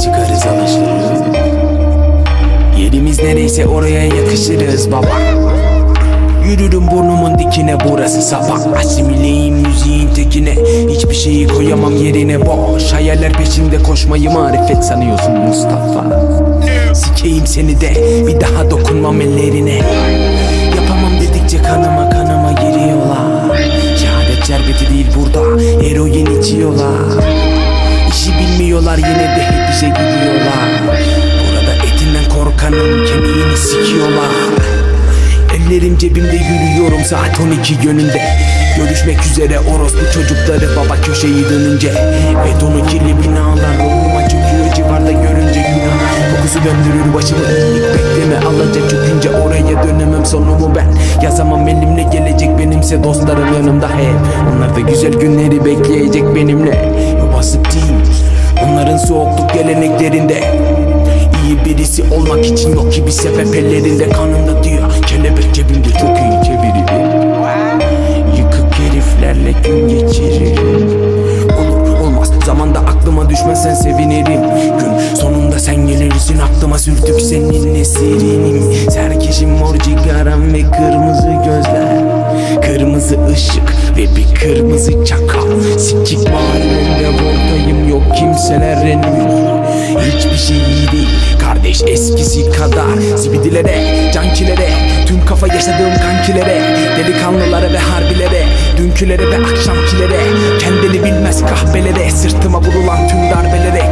çıkarız anlaşırız. Yerimiz nereyse oraya yakışırız baba. Yürürüm burnumun dikine burası sabah. Asimileyim müziğin tekine. Hiçbir şeyi koyamam yerine. Boş Hayaller peşinde koşmayı marifet sanıyorsun Mustafa. Sikeyim seni de bir daha dokunmam ellerine. Yapamam dedikçe kanıma kanıma giriyorlar. Şehadet şerbeti değil burada eroin içiyorlar. İşi bilmiyorlar yine de işe gidiyorlar. Burada etinden korkanın kemiğini sikiyorlar. Ellerim cebimde yürüyorum saat 12 yönünde. Görüşmek üzere orospu çocukları baba köşeyi dönünce Betonu kirli binalar ruhuma çöküyor civarda görünce günah Kokusu döndürür başımı iyilik bekleme. Alacak çökünce oraya dönemem sonumu ben. Yazamam elimle gelecek benimse dostlarım yanımda hep. Onlar da güzel günleri bekleyecek benimle. Yuvası değil onların soğukluk geleneklerinde İyi birisi olmak için yok ki bir sebep ellerinde. Kanımda diyor Kelebek cebimde çok iyi çeviririm. Yıkık heriflerle gün geçiririm. Olur olmaz. Zamanda aklıma düşmezsen sevinirim. Gün sonunda sen gelirsin aklıma sürtük senin eserinim Serkeşim mor cigaram ve kırmızı gözler. Kırmızı ışık ve bir kırmızı çakal. Sikik mahallemde yok kimseler Hiçbir şey iyi değil. Kardeş eskisi kadar Zibidilere, cankilere, tüm kafa yaşadığım kankilere Delikanlılara ve harbilere, dünkülere ve akşamkilere Kendini bilmez kahvelere, sırtıma vurulan tüm darbelere